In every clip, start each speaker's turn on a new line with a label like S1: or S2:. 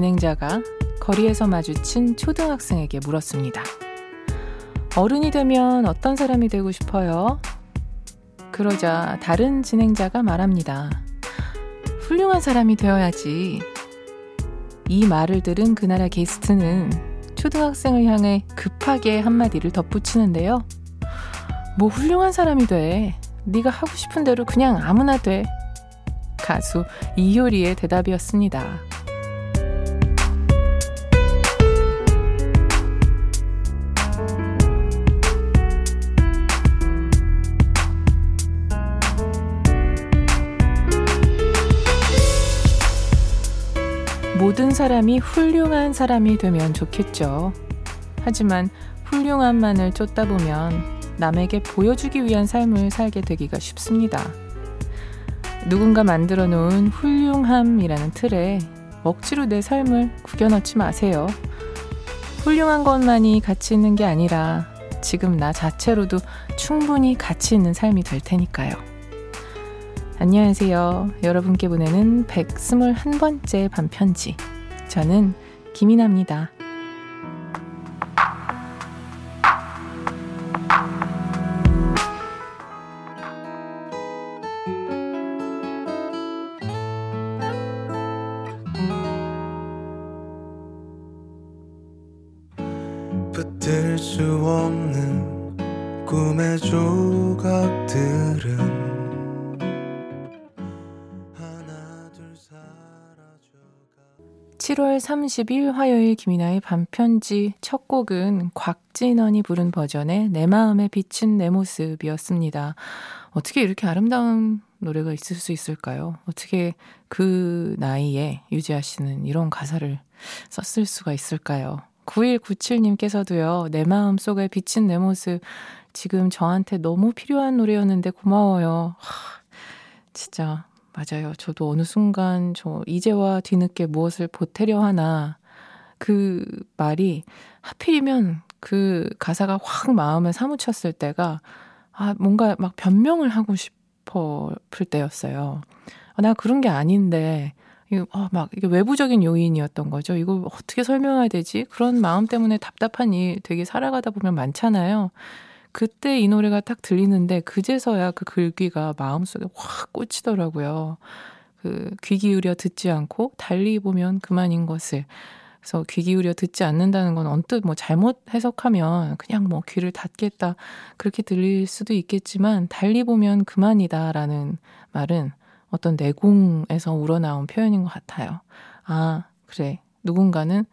S1: 진행자가 거리에서 마주친 초등학생에게 물었습니다. 어른이 되면 어떤 사람이 되고 싶어요? 그러자 다른 진행자가 말합니다. 훌륭한 사람이 되어야지. 이 말을 들은 그날의 게스트는 초등학생을 향해 급하게 한마디를 덧붙이는데요. 뭐 훌륭한 사람이 돼. 네가 하고 싶은 대로 그냥 아무나 돼. 가수 이효리의 대답이었습니다. 모든 사람이 훌륭한 사람이 되면 좋겠죠. 하지만 훌륭함만을 쫓다 보면 남에게 보여주기 위한 삶을 살게 되기가 쉽습니다. 누군가 만들어 놓은 훌륭함이라는 틀에 억지로 내 삶을 구겨넣지 마세요. 훌륭한 것만이 가치 있는 게 아니라 지금 나 자체로도 충분히 가치 있는 삶이 될 테니까요. 안녕하세요. 여러분께 보내는 121번째 반편지. 저는 김이나입니다.
S2: 붙들 수 없는 꿈의 조각들은
S1: 7월 30일 화요일 김이나의 반편지 첫 곡은 곽진원이 부른 버전의 내 마음에 비친 내 모습이었습니다. 어떻게 이렇게 아름다운 노래가 있을 수 있을까요? 어떻게 그 나이에 유지아 씨는 이런 가사를 썼을 수가 있을까요? 9197님께서도요, 내 마음 속에 비친 내 모습, 지금 저한테 너무 필요한 노래였는데 고마워요. 하, 진짜 맞아요. 저도 어느 순간 저 이제와 뒤늦게 무엇을 보태려 하나 그 말이 하필이면 그 가사가 확 마음에 사무쳤을 때가 아 뭔가 막 변명을 하고 싶어 풀 때였어요. 아, 나 그런 게 아닌데 이거 어, 막 이게 외부적인 요인이었던 거죠. 이걸 어떻게 설명해야 되지? 그런 마음 때문에 답답한 일 되게 살아가다 보면 많잖아요. 그때 이 노래가 딱 들리는데 그제서야 그 글귀가 마음속에 확 꽂히더라고요. 그 귀 기울여 듣지 않고 달리 보면 그만인 것을. 그래서 귀 기울여 듣지 않는다는 건 언뜻 뭐 잘못 해석하면 그냥 뭐 귀를 닫겠다 그렇게 들릴 수도 있겠지만 달리 보면 그만이다라는 말은 어떤 내공에서 우러나온 표현인 것 같아요. 아, 그래. 누군가는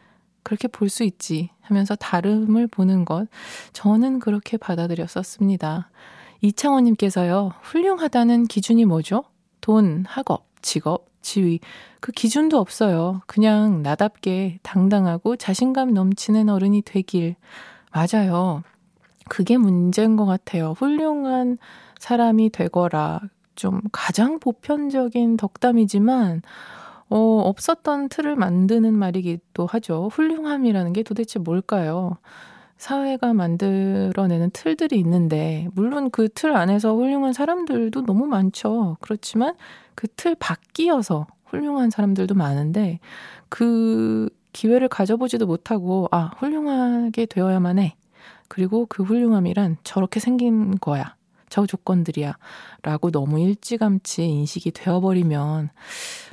S1: 그렇게 볼 수 있지 하면서 다름을 보는 것. 저는 그렇게 받아들였었습니다. 이창호님께서요, 훌륭하다는 기준이 뭐죠? 돈, 학업, 직업, 지위. 그 기준도 없어요. 그냥 나답게 당당하고 자신감 넘치는 어른이 되길. 맞아요. 그게 문제인 것 같아요. 훌륭한 사람이 되거라. 좀 가장 보편적인 덕담이지만, 어, 없었던 틀을 만드는 말이기도 하죠. 훌륭함이라는 게 도대체 뭘까요? 사회가 만들어내는 틀들이 있는데, 물론 그 틀 안에서 훌륭한 사람들도 너무 많죠. 그렇지만 그 틀 바뀌어서 훌륭한 사람들도 많은데, 그 기회를 가져보지도 못하고, 아, 훌륭하게 되어야만 해. 그리고 그 훌륭함이란 저렇게 생긴 거야. 저 조건들이야. 라고 너무 일찌감치 인식이 되어버리면,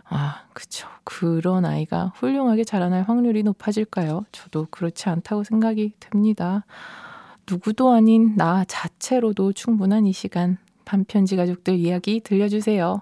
S1: 아, 그쵸. 그런 아이가 훌륭하게 자라날 확률이 높아질까요? 저도 그렇지 않다고 생각이 됩니다. 누구도 아닌 나 자체로도 충분한 이 시간. 반편지 가족들 이야기 들려주세요.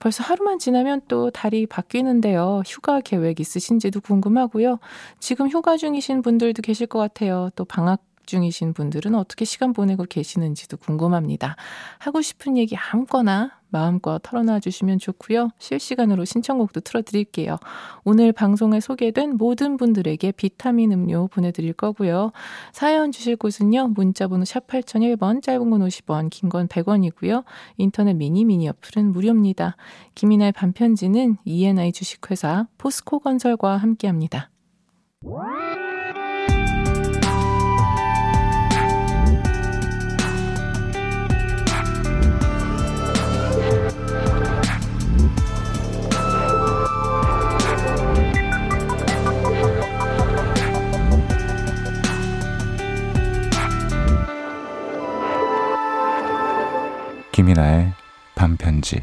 S1: 벌써 하루만 지나면 또 달이 바뀌는데요. 휴가 계획 있으신지도 궁금하고요. 지금 휴가 중이신 분들도 계실 것 같아요. 또 방학 중이신 분들은 어떻게 시간 보내고 계시는지도 궁금합니다. 하고 싶은 얘기 아무거나 마음껏 털어놔 주시면 좋고요. 실시간으로 신청곡도 틀어드릴게요. 오늘 방송에 소개된 모든 분들에게 비타민 음료 보내드릴 거고요. 사연 주실 곳은요. 문자번호 샵 8001번, 짧은 건 50원, 긴 건 100원이고요. 인터넷 미니 미니 어플은 무료입니다. 김이나의 반편지는 ENI 주식회사 포스코건설과 함께합니다.
S3: 김이나의 반편지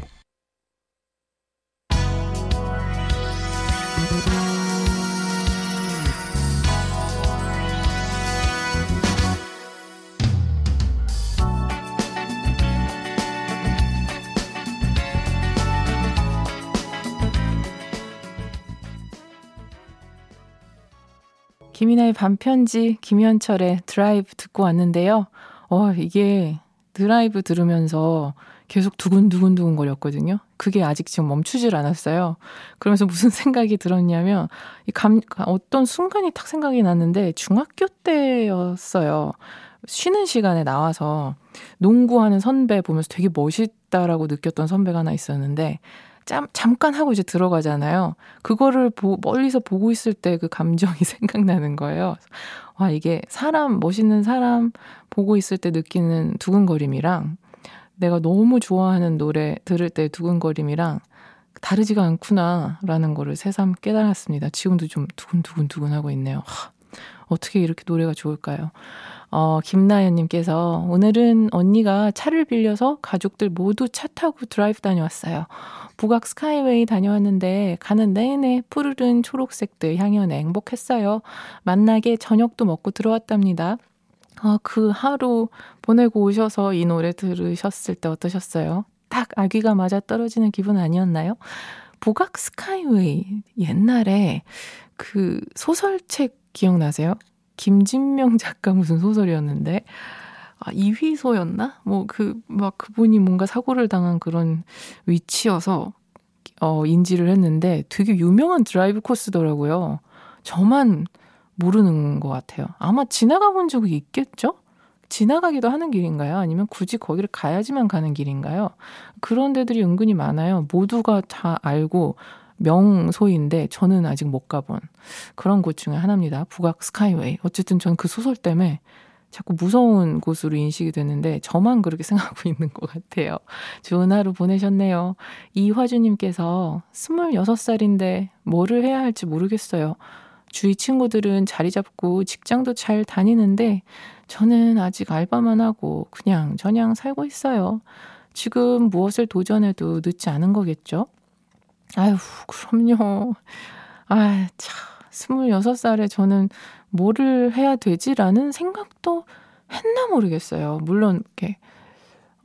S1: 김이나의 반편지 김현철의 드라이브 듣고 왔는데요. 어, 이게 드라이브 들으면서 계속 두근두근두근 거렸거든요. 그게 아직 지금 멈추질 않았어요. 그러면서 무슨 생각이 들었냐면, 이 감, 어떤 순간이 딱 생각이 났는데, 중학교 때였어요. 쉬는 시간에 나와서 농구하는 선배 보면서 되게 멋있다라고 느꼈던 선배가 하나 있었는데, 짬, 잠깐 하고 이제 들어가잖아요. 그거를 보, 멀리서 보고 있을 때 그 감정이 생각나는 거예요. 와, 이게 사람, 멋있는 사람 보고 있을 때 느끼는 두근거림이랑 내가 너무 좋아하는 노래 들을 때 두근거림이랑 다르지가 않구나라는 거를 새삼 깨달았습니다. 지금도 좀 두근두근두근 하고 있네요. 하, 어떻게 이렇게 노래가 좋을까요? 어, 김나연님께서 오늘은 언니가 차를 빌려서 가족들 모두 차 타고 드라이브 다녀왔어요. 북악 스카이웨이 다녀왔는데 가는 내내 푸르른 초록색들 향연에 행복했어요. 만나게 저녁도 먹고 들어왔답니다. 아, 그 하루 보내고 오셔서 이 노래 들으셨을 때 어떠셨어요? 딱 아기가 맞아 떨어지는 기분 아니었나요? 북악 스카이웨이 옛날에 그 소설책 기억나세요? 김진명 작가 무슨 소설이었는데 아, 이휘소였나? 뭐, 그, 막 그분이 뭔가 사고를 당한 그런 위치여서, 어, 인지를 했는데 되게 유명한 드라이브 코스더라고요. 저만 모르는 것 같아요. 아마 지나가 본 적이 있겠죠? 지나가기도 하는 길인가요? 아니면 굳이 거기를 가야지만 가는 길인가요? 그런 데들이 은근히 많아요. 모두가 다 알고 명소인데 저는 아직 못 가본 그런 곳 중에 하나입니다. 북악 스카이웨이. 어쨌든 전 그 소설 때문에 자꾸 무서운 곳으로 인식이 되는데 저만 그렇게 생각하고 있는 것 같아요. 좋은 하루 보내셨네요. 이화주님께서 26살인데 뭐를 해야 할지 모르겠어요. 주위 친구들은 자리 잡고 직장도 잘 다니는데 저는 아직 알바만 하고 그냥 저냥 살고 있어요. 지금 무엇을 도전해도 늦지 않은 거겠죠? 아유, 그럼요. 아, 참. 26살에 저는 뭐를 해야 되지라는 생각도 했나 모르겠어요. 물론 이렇게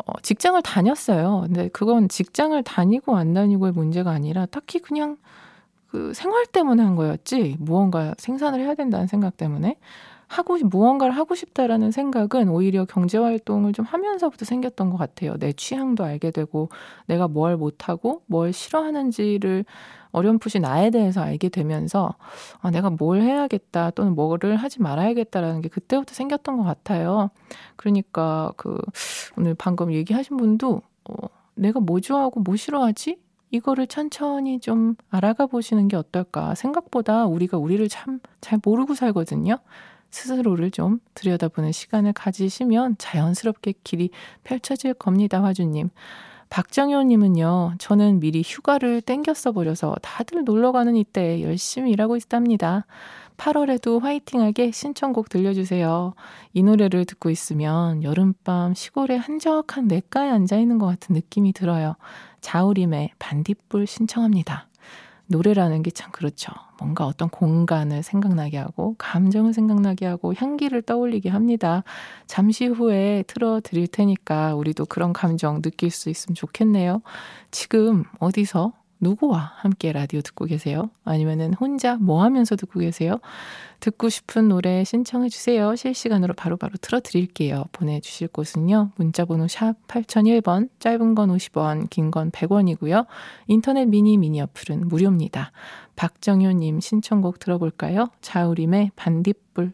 S1: 어, 직장을 다녔어요. 근데 그건 직장을 다니고 안 다니고의 문제가 아니라 딱히 그냥 그 생활 때문에 한 거였지 무언가 생산을 해야 된다는 생각 때문에 하고 무언가를 하고 싶다라는 생각은 오히려 경제 활동을 좀 하면서부터 생겼던 것 같아요. 내 취향도 알게 되고 내가 뭘 못하고 뭘 싫어하는지를 어렴풋이 나에 대해서 알게 되면서 아, 내가 뭘 해야겠다 또는 뭐를 하지 말아야겠다라는 게 그때부터 생겼던 것 같아요. 그러니까 그 오늘 방금 얘기하신 분도 어, 내가 뭐 좋아하고 뭐 싫어하지? 이거를 천천히 좀 알아가 보시는 게 어떨까. 생각보다 우리가 우리를 참 잘 모르고 살거든요. 스스로를 좀 들여다보는 시간을 가지시면 자연스럽게 길이 펼쳐질 겁니다, 화주님. 박정효님은요, 저는 미리 휴가를 땡겼어 버려서 다들 놀러 가는 이때 열심히 일하고 있답니다. 8월에도 화이팅하게 신청곡 들려주세요. 이 노래를 듣고 있으면 여름밤 시골의 한적한 냇가에 앉아있는 것 같은 느낌이 들어요. 자우림의 반딧불 신청합니다. 노래라는 게 참 그렇죠. 뭔가 어떤 공간을 생각나게 하고, 감정을 생각나게 하고, 향기를 떠올리게 합니다. 잠시 후에 틀어 드릴 테니까 우리도 그런 감정 느낄 수 있으면 좋겠네요. 지금 어디서 누구와 함께 라디오 듣고 계세요? 아니면은 혼자 뭐 하면서 듣고 계세요? 듣고 싶은 노래 신청해 주세요. 실시간으로 바로바로 바로 틀어드릴게요. 보내주실 곳은요. 문자번호 샵 8001번, 짧은 건 50원, 긴 건 100원이고요. 인터넷 미니 미니 어플은 무료입니다. 박정효님 신청곡 들어볼까요? 자우림의 반딧불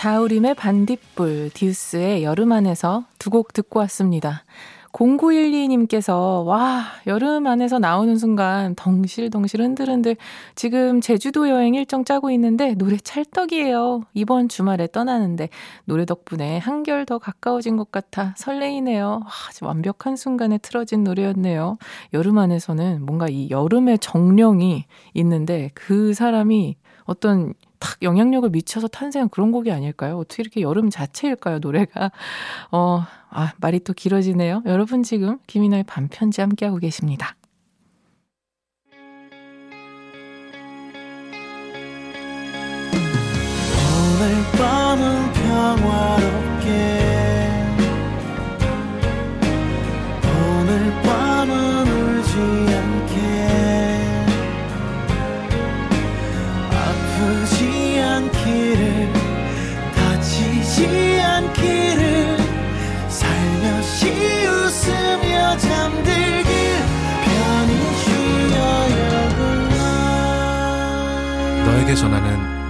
S1: 자우림의 반딧불, 디우스의 여름 안에서 두 곡 듣고 왔습니다. 0912님께서, 와, 여름 안에서 나오는 순간 덩실덩실 흔들흔들 지금 제주도 여행 일정 짜고 있는데 노래 찰떡이에요. 이번 주말에 떠나는데 노래 덕분에 한결 더 가까워진 것 같아 설레이네요. 와, 완벽한 순간에 틀어진 노래였네요. 여름 안에서는 뭔가 이 여름의 정령이 있는데 그 사람이 어떤 탁 영향력을 미쳐서 탄생한 그런 곡이 아닐까요? 어떻게 이렇게 여름 자체일까요, 노래가? 어, 아, 말이 또 길어지네요. 여러분 지금 김인아의 반편지 함께하고 계십니다.
S2: 오늘 밤은 평화롭게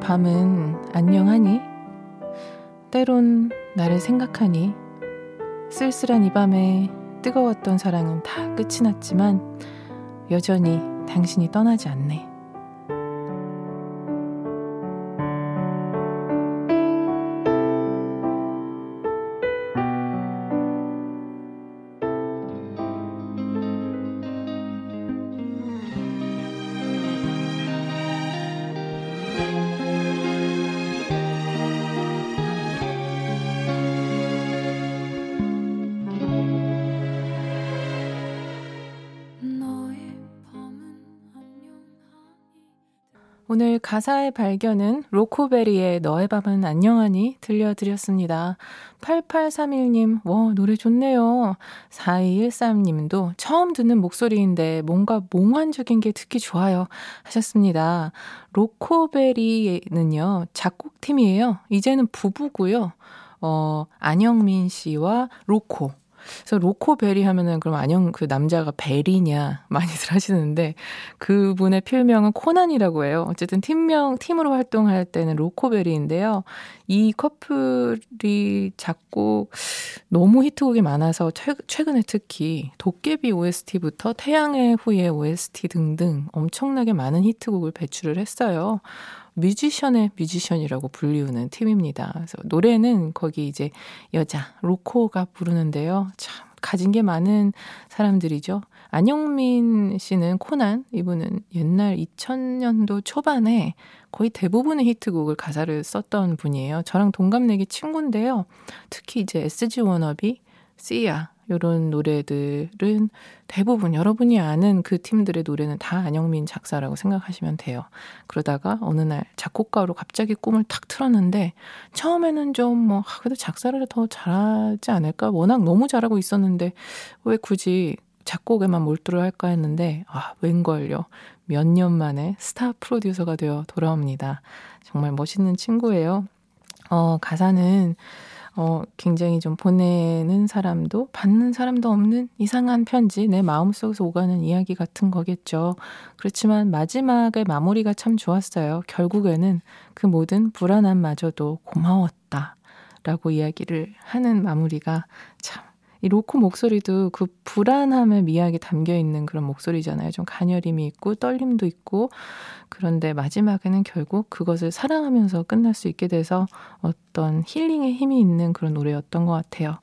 S1: 밤은 안녕하니? 때론 나를 생각하니? 쓸쓸한 이 밤에 뜨거웠던 사랑은 다 끝이 났지만 여전히 당신이 떠나지 않네. 오늘 가사의 발견은 로코베리의 너의 밤은 안녕하니 들려드렸습니다. 8831님, 와, 노래 좋네요. 4213님도 처음 듣는 목소리인데 뭔가 몽환적인 게 듣기 좋아요. 하셨습니다. 로코베리는요, 작곡팀이에요. 이제는 부부고요. 어, 안영민 씨와 로코. 그래서 로코 베리 하면은 그럼 안녕 그 남자가 베리냐 많이들 하시는데 그분의 필명은 코난이라고 해요. 어쨌든 팀명 팀으로 활동할 때는 로코 베리인데요. 이 커플이 작곡 너무 히트곡이 많아서 최근에 특히 도깨비 OST부터 태양의 후예 OST 등등 엄청나게 많은 히트곡을 배출을 했어요. 뮤지션의 뮤지션이라고 불리우는 팀입니다. 그래서 노래는 거기 이제 여자 로코가 부르는데요. 참 가진 게 많은 사람들이죠. 안영민 씨는 코난 이분은 옛날 2000년도 초반에 거의 대부분의 히트곡을 가사를 썼던 분이에요. 저랑 동갑내기 친구인데요. 특히 이제 SG 워너비, 씨야 이런 노래들은 대부분 여러분이 아는 그 팀들의 노래는 다 안영민 작사라고 생각하시면 돼요. 그러다가 어느 날 작곡가로 갑자기 꿈을 탁 틀었는데 처음에는 좀뭐 아, 그래도 작사를 더 잘하지 않을까? 워낙 너무 잘하고 있었는데 왜 굳이 작곡에만 몰두를 할까 했는데 아 웬걸요. 몇 년 만에 스타 프로듀서가 되어 돌아옵니다. 정말 멋있는 친구예요. 어 가사는 어, 굉장히 좀 보내는 사람도 받는 사람도 없는 이상한 편지, 내 마음속에서 오가는 이야기 같은 거겠죠. 그렇지만 마지막의 마무리가 참 좋았어요. 결국에는 그 모든 불안함마저도 고마웠다. 라고 이야기를 하는 마무리가 참, 이 로코 목소리도 그 불안함의 미학이 담겨 있는 그런 목소리잖아요. 좀 가녀림이 있고 떨림도 있고 그런데 마지막에는 결국 그것을 사랑하면서 끝날 수 있게 돼서 어떤 힐링의 힘이 있는 그런 노래였던 것 같아요.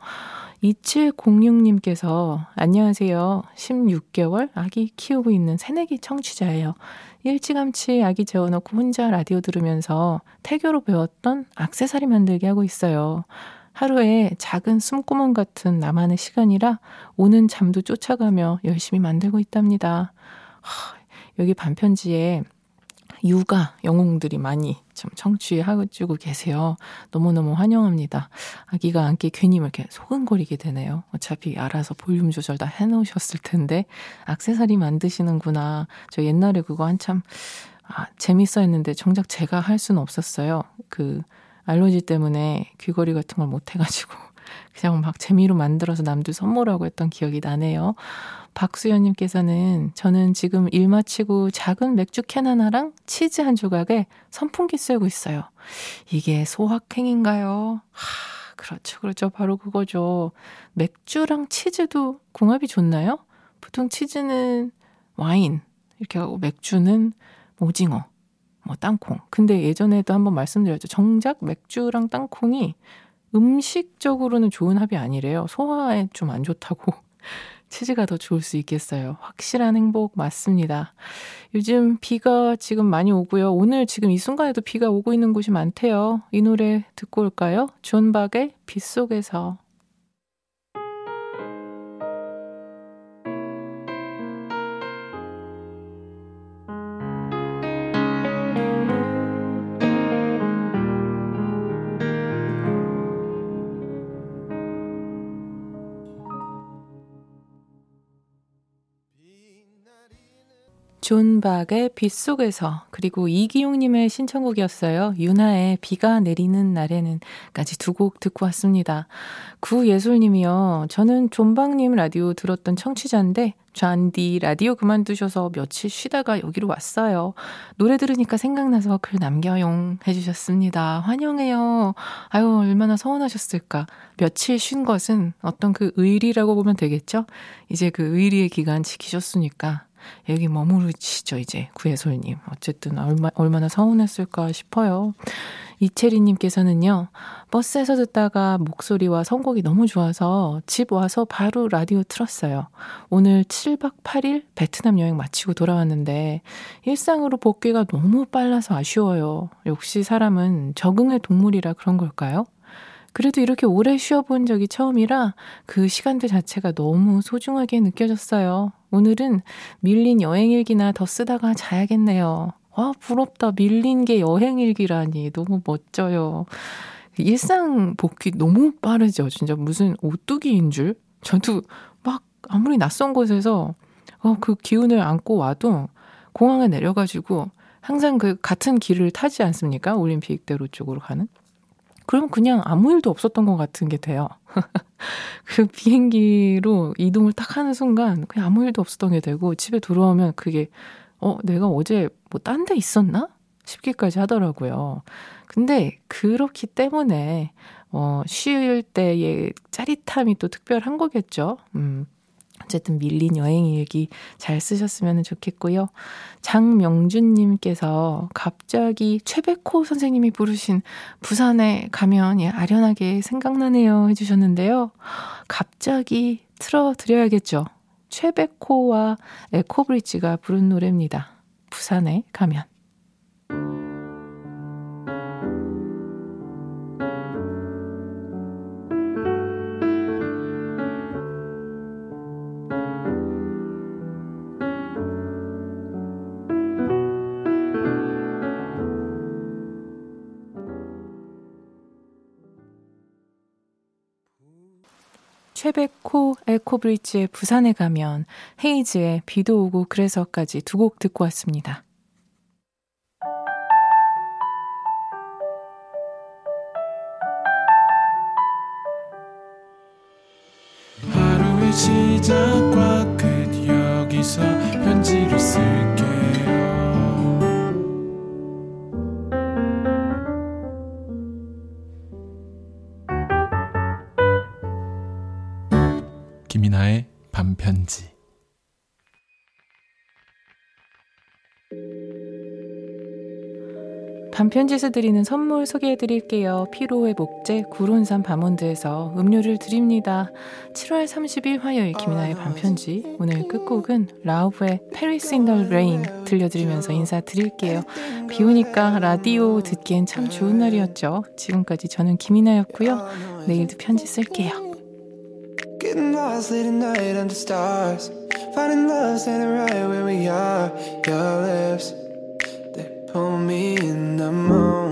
S1: 2706님께서 안녕하세요. 16개월 아기 키우고 있는 새내기 청취자예요. 일찌감치 아기 재워놓고 혼자 라디오 들으면서 태교로 배웠던 악세사리 만들기 하고 있어요. 하루에 작은 숨구멍 같은 나만의 시간이라 오는 잠도 쫓아가며 열심히 만들고 있답니다. 하, 여기 반편지에 육아 영웅들이 많이 참 청취하고 계세요. 너무너무 환영합니다. 아기가 안기 괜히 이렇게 소근거리게 되네요. 어차피 알아서 볼륨 조절 다 해놓으셨을 텐데 악세사리 만드시는구나. 저 옛날에 그거 한참 아, 재밌어 했는데 정작 제가 할 수는 없었어요. 그 알러지 때문에 귀걸이 같은 걸 못 해가지고 그냥 막 재미로 만들어서 남들 선물하고 했던 기억이 나네요. 박수연님께서는 저는 지금 일 마치고 작은 맥주 캔 하나랑 치즈 한 조각에 선풍기 쐬고 있어요. 이게 소확행인가요? 하, 그렇죠, 그렇죠. 바로 그거죠. 맥주랑 치즈도 궁합이 좋나요? 보통 치즈는 와인, 이렇게 하고 맥주는 오징어, 뭐 땅콩. 근데 예전에도 한번 말씀드렸죠. 정작 맥주랑 땅콩이 음식적으로는 좋은 합이 아니래요. 소화에 좀 안 좋다고. 치즈가 더 좋을 수 있겠어요. 확실한 행복 맞습니다. 요즘 비가 지금 많이 오고요. 오늘 지금 이 순간에도 비가 오고 있는 곳이 많대요. 이 노래 듣고 올까요? 존 박의 빗속에서. 존 박의 빗속에서 그리고 이기용님의 신청곡이었어요. 윤하의 비가 내리는 날에는까지 두 곡 듣고 왔습니다. 구예솔님이요. 저는 존박님 라디오 들었던 청취자인데 존디 라디오 그만두셔서 며칠 쉬다가 여기로 왔어요. 노래 들으니까 생각나서 글 남겨용 해주셨습니다. 환영해요. 아유 얼마나 서운하셨을까. 며칠 쉰 것은 어떤 그 의리라고 보면 되겠죠? 이제 그 의리의 기간 지키셨으니까 여기 머무르시죠, 이제. 구혜솔님. 어쨌든 얼마, 얼마나 서운했을까 싶어요. 이채리님께서는요, 버스에서 듣다가 목소리와 선곡이 너무 좋아서 집 와서 바로 라디오 틀었어요. 오늘 7박 8일 베트남 여행 마치고 돌아왔는데 일상으로 복귀가 너무 빨라서 아쉬워요. 역시 사람은 적응의 동물이라 그런 걸까요? 그래도 이렇게 오래 쉬어본 적이 처음이라 그 시간대 자체가 너무 소중하게 느껴졌어요. 오늘은 밀린 여행일기나 더 쓰다가 자야겠네요. 와, 부럽다. 밀린 게 여행일기라니. 너무 멋져요. 일상 복귀 너무 빠르죠. 진짜 무슨 오뚜기인 줄? 저도 막 아무리 낯선 곳에서 어, 그 기운을 안고 와도 공항에 내려가지고 항상 그 같은 길을 타지 않습니까? 올림픽대로 쪽으로 가는. 그럼 그냥 아무 일도 없었던 것 같은 게 돼요. 그 비행기로 이동을 딱 하는 순간 그냥 아무 일도 없었던 게 되고 집에 돌아오면 그게 어, 내가 어제 뭐 딴 데 있었나? 싶기까지 하더라고요. 근데 그렇기 때문에 어, 쉴 때의 짜릿함이 또 특별한 거겠죠. 음. 어쨌든 밀린 여행 일기 잘 쓰셨으면 좋겠고요. 장명준님께서 갑자기 최백호 선생님이 부르신 부산에 가면 예, 아련하게 생각나네요 해주셨는데요. 갑자기 틀어드려야겠죠. 최백호와 에코브리지가 부른 노래입니다. 부산에 가면. 최백호 에코브리지의 부산에 가면 헤이즈의 비도 오고 그래서까지 두 곡 듣고 왔습니다. 반편지에서 드리는 선물 소개해 드릴게요. 피로의 목재 구론산 바몬드에서 음료를 드립니다. 7월 30일 화요일 김이나의 반편지 오늘 끝곡은 라우브의 Paris in the Rain 들려드리면서 인사드릴게요. 비 오니까 라디오 듣기엔 참 좋은 날이었죠. 지금까지 저는 김이나였고요. 내일도 편지 쓸게요.
S4: Getting lost late at night under stars. Finding love standing right where we are. Your lips, Hold me in the morning